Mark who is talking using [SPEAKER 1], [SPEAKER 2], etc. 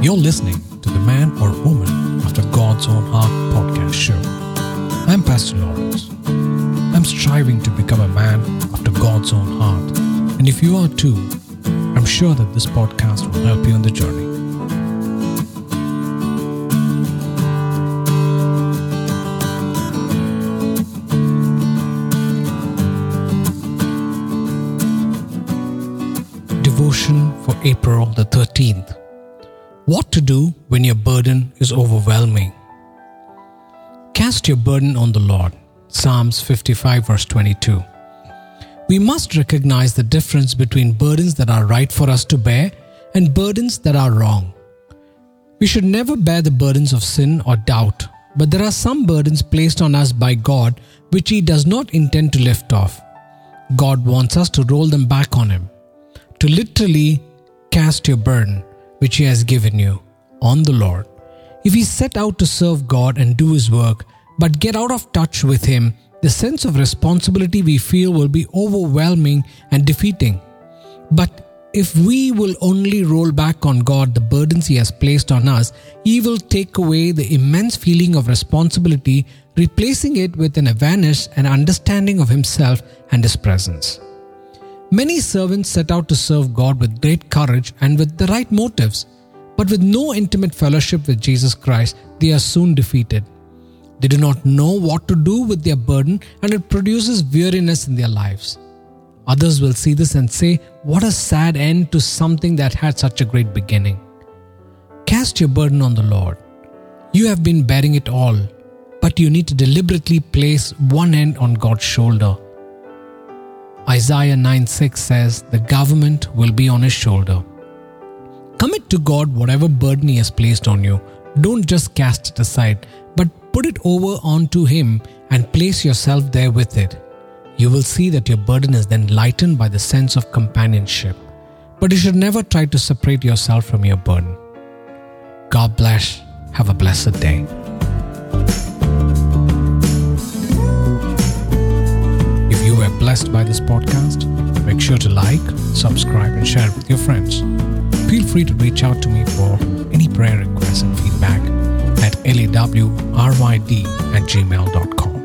[SPEAKER 1] You're listening to the Man or Woman After God's Own Heart podcast show. I'm Pastor Lawrence. I'm striving to become a man after God's own heart. And if you are too, I'm sure that this podcast will help you on the journey. Devotion for April the 13th. What to do when your burden is overwhelming. Cast your burden on the Lord. Psalms 55, verse 22. We must recognize the difference between burdens that are right for us to bear and burdens that are wrong. We should never bear the burdens of sin or doubt, but there are some burdens placed on us by God which He does not intend to lift off. God wants us to roll them back on Him to literally cast your burden, which He has given you, on the Lord. If we set out to serve God and do His work, but get out of touch with Him, the sense of responsibility we feel will be overwhelming and defeating. But if we will only roll back on God the burdens He has placed on us, He will take away the immense feeling of responsibility, replacing it with an awareness and understanding of Himself and His presence. Many servants set out to serve God with great courage and with the right motives, but with no intimate fellowship with Jesus Christ, they are soon defeated. They do not know what to do with their burden, and it produces weariness in their lives. Others will see this and say, What a sad end to something that had such a great beginning. Cast your burden on the Lord. You have been bearing it all, but you need to deliberately place one end on God's shoulder Isaiah 9 6 says, The government will be on his shoulder. Commit to God whatever burden he has placed on you. Don't just cast it aside, but put it over onto him and place yourself there with it. You will see that your burden is then lightened by the sense of companionship. But you should never try to separate yourself from your burden. God bless. Have a blessed day. By this podcast, make sure to like, subscribe, and share it with your friends. Feel free to reach out to me for any prayer requests and feedback at lawryd at gmail.com.